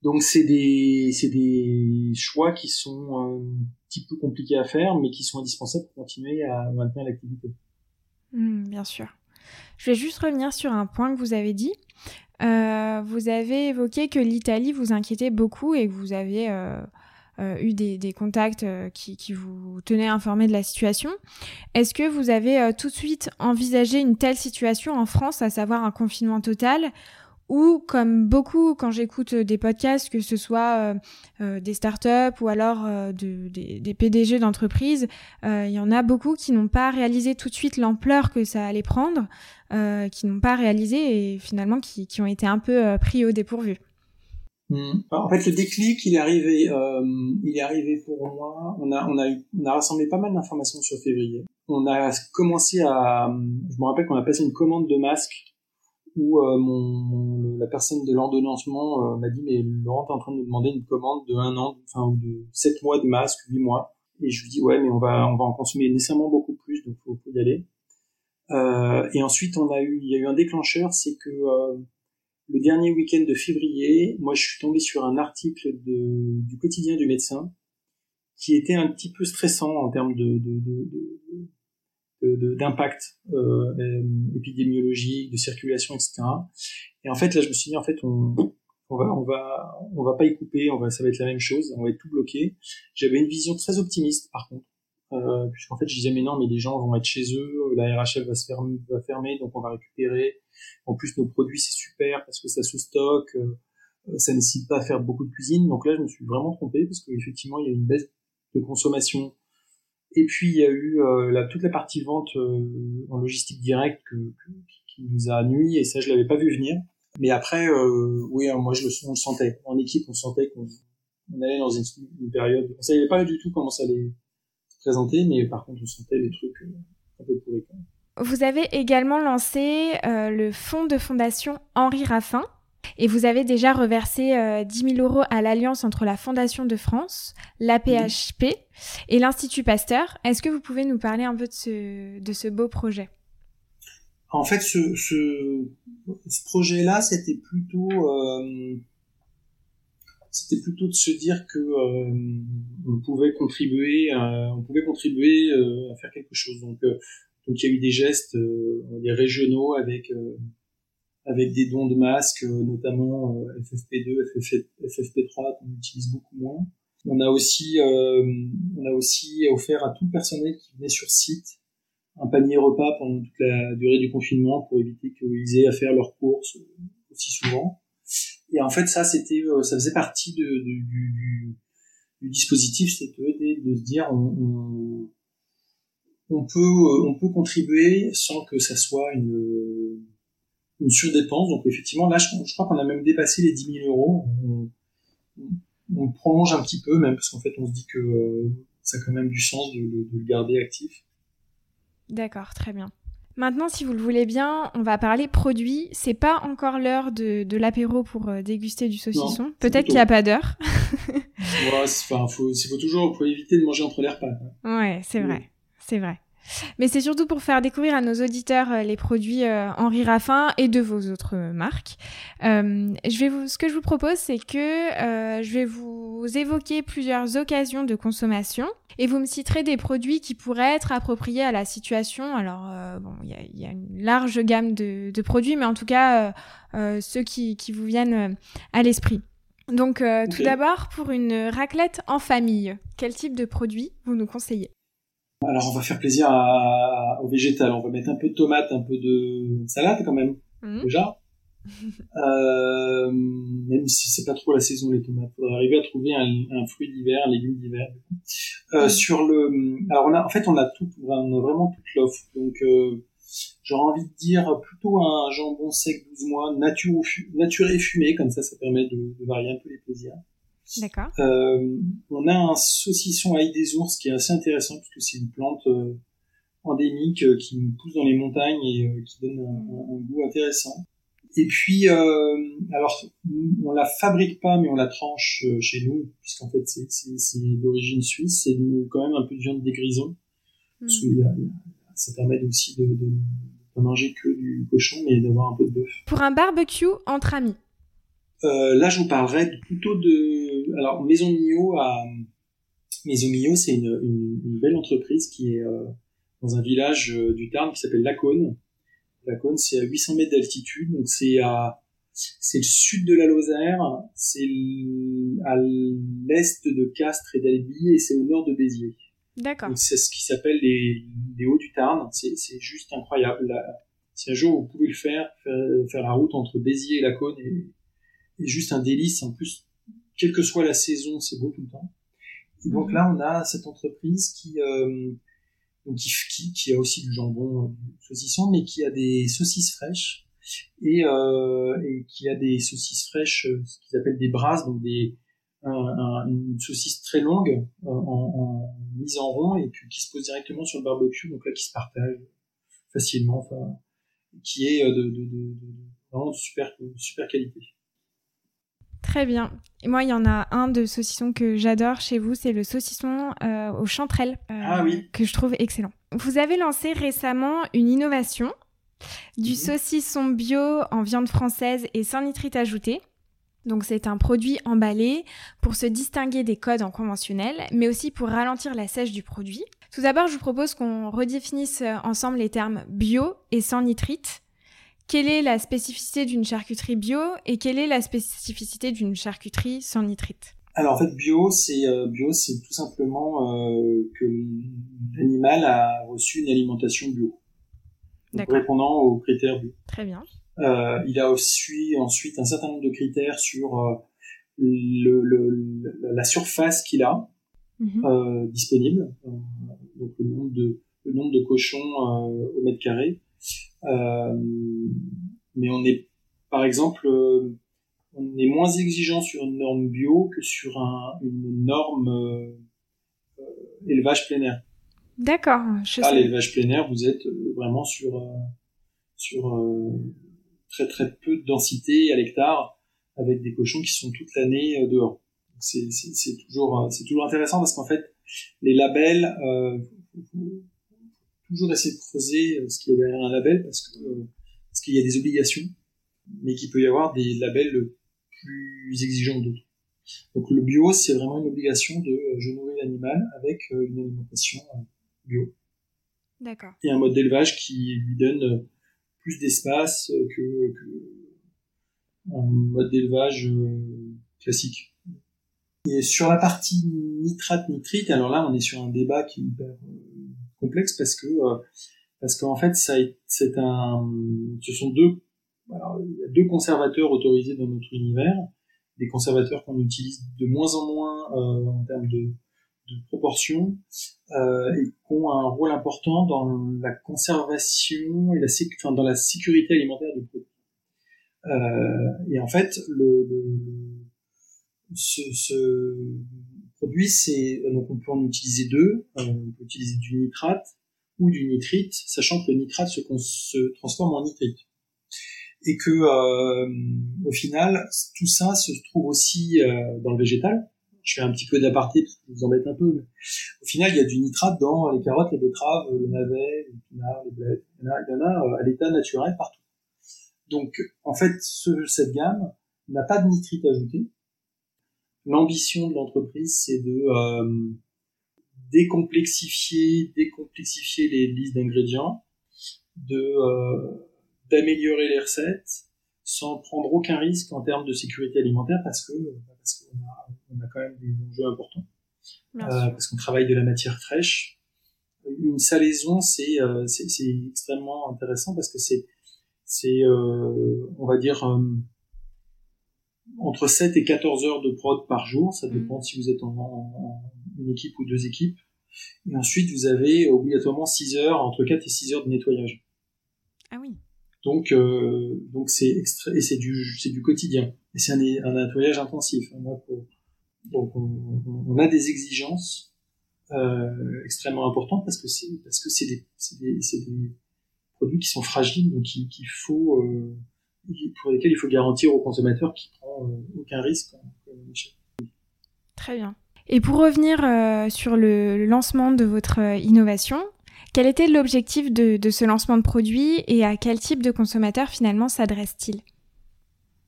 [SPEAKER 2] donc c'est des, des choix qui sont un petit peu compliqués à faire, mais qui sont indispensables pour continuer à maintenir l'activité.
[SPEAKER 1] Mmh, bien sûr. Je vais juste revenir sur un point que vous avez dit. Euh, vous avez évoqué que l'Italie vous inquiétait beaucoup et que vous avez euh, eu des, des contacts euh, qui, qui, vous tenaient informé de la situation. Est-ce que vous avez euh, tout de suite envisagé une telle situation en France, à savoir un confinement total? Ou comme beaucoup quand j'écoute des podcasts, que ce soit euh, des startups ou alors de, des, des, PDG d'entreprises, il y en a beaucoup qui n'ont pas réalisé tout de suite l'ampleur que ça allait prendre, qui n'ont pas réalisé et finalement qui, qui ont été un peu pris au dépourvu.
[SPEAKER 2] Hmm. En fait, le déclic, il est arrivé, euh, il est arrivé pour moi. On a, on a, eu, on a rassemblé pas mal d'informations sur février. On a commencé à, je me rappelle qu'on a passé une commande de masques où euh, mon, la personne de l'ordonnancement euh, m'a dit mais Laurent est en train de nous demander une commande de un an, enfin ou de sept mois de masques, huit mois. Et je lui dis ouais mais on va, on va en consommer nécessairement beaucoup plus, donc faut, faut y aller. Euh, et ensuite on a eu, il y a eu un déclencheur, c'est que euh, le dernier week-end de février, moi je suis tombé sur un article de, du quotidien du médecin qui était un petit peu stressant en termes de, d'impact euh, épidémiologique, de circulation, etc. Et en fait là je me suis dit en fait on, on va on va on va pas y couper, on va ça va être la même chose, on va être tout bloqué. J'avais une vision très optimiste par contre. Euh, puisqu'en fait je disais mais non mais les gens vont être chez eux, la RHL va se fermer, va fermer donc on va récupérer en plus, nos produits, c'est super parce que ça se stocke, euh, euh, ça nécessite pas à faire beaucoup de cuisine. Donc là, je me suis vraiment trompé parce qu'effectivement, il y a une baisse de consommation. Et puis, il y a eu euh, la, toute la partie vente en logistique directe que, qui nous a nuit et ça, je l'avais pas vu venir. Mais après, oui, hein, moi, je le, on le sentait. En équipe, on sentait qu'on on allait dans une, une, période. On savait pas du tout comment ça allait mais par contre, on sentait des trucs un peu même.
[SPEAKER 1] Vous avez également lancé euh, le fonds de fondation Henri Raffin et vous avez déjà reversé euh, 10 000 euros à l'alliance entre la Fondation de France, l'APHP et l'Institut Pasteur. Est-ce que vous pouvez nous parler un peu de ce, de ce beau projet?
[SPEAKER 2] En fait, ce, ce, ce projet-là, c'était plutôt... Euh, c'était plutôt de se dire que euh, on pouvait contribuer, à, on pouvait contribuer euh, à faire quelque chose. Donc, donc il y a eu des gestes euh, régionaux avec euh, avec des dons de masques, euh, notamment FFP2, FFP3 qu'on utilise beaucoup moins. On a aussi on a aussi offert à tout le personnel qui venait sur site un panier repas pendant toute la durée du confinement pour éviter qu'ils aient à faire leurs courses aussi souvent. Et en fait, ça, c'était, ça faisait partie de, du, du, dispositif, c'était de, se dire, on, on peut euh, on peut contribuer sans que ça soit une une surdépense. Donc effectivement, là, je, crois qu'on a même dépassé les 10 000 euros. On, on, prolonge un petit peu même parce qu'en fait, on se dit que euh, ça a quand même du sens de, de, le garder actif.
[SPEAKER 1] D'accord, très bien. Maintenant, si vous le voulez bien, on va parler produits. C'est pas encore l'heure de, de l'apéro pour euh, déguster du saucisson. Peut-être qu'il n'y a pas d'heure. <laughs>
[SPEAKER 2] ouais, faut, faut toujours faut éviter de manger entre les repas.
[SPEAKER 1] Ouais, c'est vrai c'est vrai. Mais c'est surtout pour faire découvrir à nos auditeurs euh, les produits euh, Henri Raffin et de vos autres euh, marques. je vais vous, ce que je vous propose, c'est que je vais vous évoquer plusieurs occasions de consommation et vous me citerez des produits qui pourraient être appropriés à la situation. Alors, bon, il y a, une large gamme de, produits, mais en tout cas, ceux qui, vous viennent à l'esprit. Donc, tout d'abord, pour une raclette en famille, quel type de produit vous nous conseillez?
[SPEAKER 2] Alors on va faire plaisir à, au végétal. On va mettre un peu de tomate, un peu de salade quand même mmh. déjà. Euh, même si c'est pas trop la saison les tomates, faudrait arriver à trouver un, fruit d'hiver, un légume d'hiver. Euh, mmh. Sur le, alors on a, en fait on a tout, on a vraiment toute l'offre. Donc euh, j'aurais envie de dire plutôt un jambon sec 12 mois, nature, nature et fumé, comme ça, ça permet de, de varier un peu les plaisirs.
[SPEAKER 1] D'accord.
[SPEAKER 2] Euh, on a un saucisson ail des ours qui est assez intéressant parce que c'est une plante euh, endémique qui pousse dans les montagnes et qui donne un, un, goût intéressant. Et puis, alors, on la fabrique pas, mais on la tranche chez nous, puisqu'en fait, c'est d'origine suisse. C'est quand même un peu de viande des grisons. Ça permet aussi de, de, de manger que du cochon, mais d'avoir un peu de bœuf.
[SPEAKER 1] Pour un barbecue entre amis.
[SPEAKER 2] Euh, là, je vous parlerai plutôt de. Alors, Maison Mio à Maison Mio, c'est une, une, une, belle entreprise qui est euh, dans un village euh, du Tarn qui s'appelle Lacaune. Lacaune, c'est à 800 mètres d'altitude, donc c'est à c'est le sud de la Lozère, c'est à l'est de Castres et d'Albi et c'est au nord de Béziers.
[SPEAKER 1] D'accord.
[SPEAKER 2] C'est ce qui s'appelle les, les Hauts du Tarn. C'est juste incroyable. si un jour vous pouvez le faire, faire, faire la route entre Béziers et Lacaune et et juste un délice. En plus, quelle que soit la saison, c'est beau tout le temps. Et donc mhm. là, on a cette entreprise qui, euh, qui, qui, a aussi du jambon du saucisson, mais qui a des saucisses fraîches et, euh, et qui a des saucisses fraîches, euh, ce qu'ils appellent des brasses, donc des un, une saucisse très longue euh, en, en, mise en rond et puis qui se pose directement sur le barbecue, donc là qui se partage facilement, enfin, qui est de, de, de, de vraiment de super super qualité.
[SPEAKER 1] Très bien. Et moi, il y en a un de saucisson que j'adore chez vous, c'est le saucisson euh, aux chanterelles,
[SPEAKER 2] euh, ah
[SPEAKER 1] que je trouve excellent. Vous avez lancé récemment une innovation du saucisson bio en viande française et sans nitrite ajouté. Donc c'est un produit emballé pour se distinguer des codes en conventionnel, mais aussi pour ralentir la sèche du produit. Tout d'abord, je vous propose qu'on redéfinisse ensemble les termes bio et sans nitrite quelle est la spécificité d'une charcuterie bio et quelle est la spécificité d'une charcuterie sans nitrite?
[SPEAKER 2] Alors en fait, bio, c'est euh, bio, c'est tout simplement euh, que l'animal a reçu une alimentation bio, répondant aux critères bio.
[SPEAKER 1] Très bien.
[SPEAKER 2] Euh, il a aussi ensuite un certain nombre de critères sur le, le, la surface qu'il a mhm. disponible, donc le nombre de le nombre de cochons au mètre carré, mais on est, par exemple, euh, on est moins exigeant sur une norme bio que sur un, une norme euh, élevage plein air.
[SPEAKER 1] D'accord.
[SPEAKER 2] Ah, l'élevage plein air, vous êtes vraiment sur sur très très peu de densité à l'hectare avec des cochons qui sont toute l'année dehors. C'est toujours c'est toujours intéressant parce qu'en fait les labels euh, toujours essayer de creuser euh, ce qu'il y a derrière un label parce que euh, parce qu'il y a des obligations, mais qu'il peut y avoir des labels plus exigeants que d'autres. Donc le bio, c'est vraiment une obligation de euh, je nourris l'animal avec une alimentation bio.
[SPEAKER 1] D'accord.
[SPEAKER 2] Et un mode d'élevage qui lui donne plus d'espace que, que un mode d'élevage classique. Et sur la partie nitrate-nitrite, alors là, on est sur un débat qui est hyper complexe parce que euh, parce qu'en fait ça c'est un ce sont deux alors, il y a deux conservateurs autorisés dans notre univers des conservateurs qu'on utilise de moins en moins euh, en termes de, de proportion euh, et qui ont un rôle important dans la conservation et la enfin, dans la sécurité alimentaire du produit. Euh, et en fait le, le ce, ce, produit, c'est donc on peut en utiliser deux. Euh, on peut utiliser du nitrate ou du nitrite, sachant que le nitrate se, transforme en nitrite. Et que euh, au final, tout ça se trouve aussi euh, dans le végétal. Je fais un petit peu d'aparté parce que je vous embête un peu, mais au final, il y a du nitrate dans les carottes, les betteraves, le navet, les pinards, les blés. Il y en a, il y en a à l'état naturel partout. Donc, en fait, ce, cette gamme n'a pas de nitrite ajouté, l'ambition de l'entreprise, c'est de euh, décomplexifier, décomplexifier les listes d'ingrédients, de euh, d'améliorer les recettes sans prendre aucun risque en termes de sécurité alimentaire parce que parce qu'on a, on a quand même des enjeux importants. Euh, parce qu'on travaille de la matière fraîche. Une salaison c'est euh, c'est extrêmement intéressant parce que c'est c'est euh, on va dire entre 7 et 14 heures de prod par jour, ça mm. dépend si vous êtes en, une équipe ou deux équipes. Et ensuite, vous avez obligatoirement 6 heures, entre 4 et 6 heures de nettoyage.
[SPEAKER 1] Ah oui.
[SPEAKER 2] Donc, euh, donc c'est extrait et c'est du, c'est du quotidien. Et c'est un, un nettoyage intensif. Hein, pour, donc, on, on, a des exigences euh, extrêmement importantes parce que c'est parce que c'est des, c'est des, c'est des produits qui sont fragiles, donc qu'il faut euh, pour lesquels il faut garantir au consommateur qu'il prend euh, aucun risque.
[SPEAKER 1] Très bien. Et pour revenir euh, sur le lancement de votre euh, innovation, quel était l'objectif de, de, ce lancement de produit et à quel type de consommateur finalement s'adresse-t-il?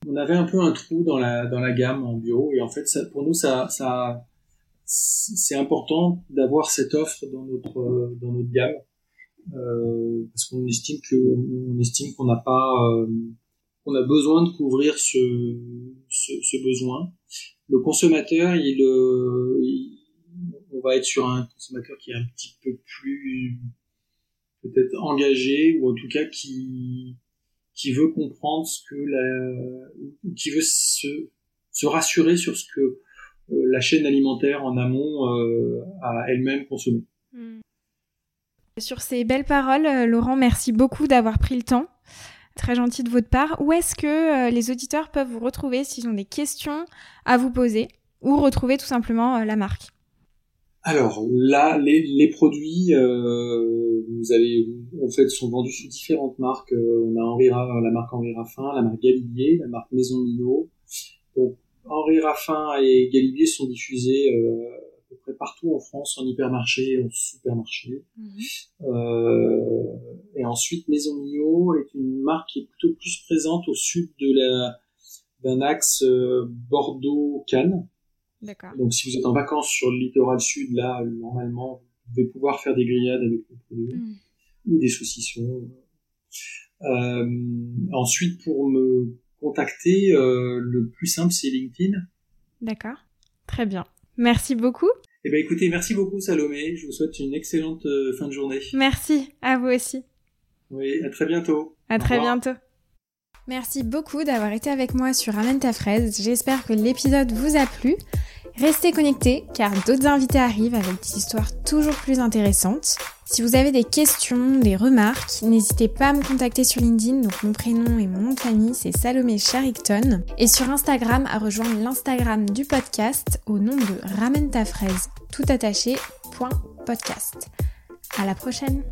[SPEAKER 2] On avait un peu un trou dans la, dans la gamme en bio et en fait ça, pour nous ça, ça c'est important d'avoir cette offre dans notre, dans notre gamme euh, parce qu'on estime qu'on n'a pas euh, on a besoin de couvrir ce, besoin le consommateur, euh, il, on va être sur un consommateur qui est un petit peu plus peut-être engagé ou en tout cas qui qui veut comprendre ce que la qui veut se se rassurer sur ce que euh, la chaîne alimentaire en amont euh, a elle-même consommé. Hmm.
[SPEAKER 1] Sur ces belles paroles, Laurent, merci beaucoup d'avoir pris le temps Très gentil de votre part. Où est-ce que euh, les auditeurs peuvent vous retrouver s'ils ont des questions à vous poser ou retrouver tout simplement euh, la marque?
[SPEAKER 2] Alors là, les, produits, euh, vous avez, en fait, sont vendus sous différentes marques. on a Henri, la marque Henri Raffin, la marque Galibier, la marque Maison Mino. Donc Henri Raffin et Galibier sont diffusés peu près partout en France, en hypermarché, en supermarché. Mhm. Euh, et ensuite, Maison Mio est une marque qui est plutôt plus présente au sud de la d'un axe euh, Bordeaux-Cannes.
[SPEAKER 1] D'accord.
[SPEAKER 2] Donc, si vous êtes en vacances sur le littoral sud, là, normalement, vous devez pouvoir faire des grillades avec nos produits mhm. ou des saucissons. Euh, ensuite, pour me contacter, euh, le plus simple, c'est LinkedIn.
[SPEAKER 1] D'accord. Très bien. Merci beaucoup.
[SPEAKER 2] Eh bien, écoutez, merci beaucoup, Salomé. Je vous souhaite une excellente euh, fin de journée.
[SPEAKER 1] Merci, à vous aussi.
[SPEAKER 2] Oui, à très bientôt.
[SPEAKER 1] À très bientôt. Merci beaucoup d'avoir été avec moi sur Ramène ta fraise. J'espère que l'épisode vous a plu. Restez connectés car d'autres invités arrivent avec des histoires toujours plus intéressantes. Si vous avez des questions, des remarques, n'hésitez pas à me contacter sur LinkedIn. Donc mon prénom et mon nom de famille c'est Salomé Charicton. Et sur Instagram à rejoindre l'Instagram du podcast au nom de Ramène ta tout attaché, podcast. À la prochaine!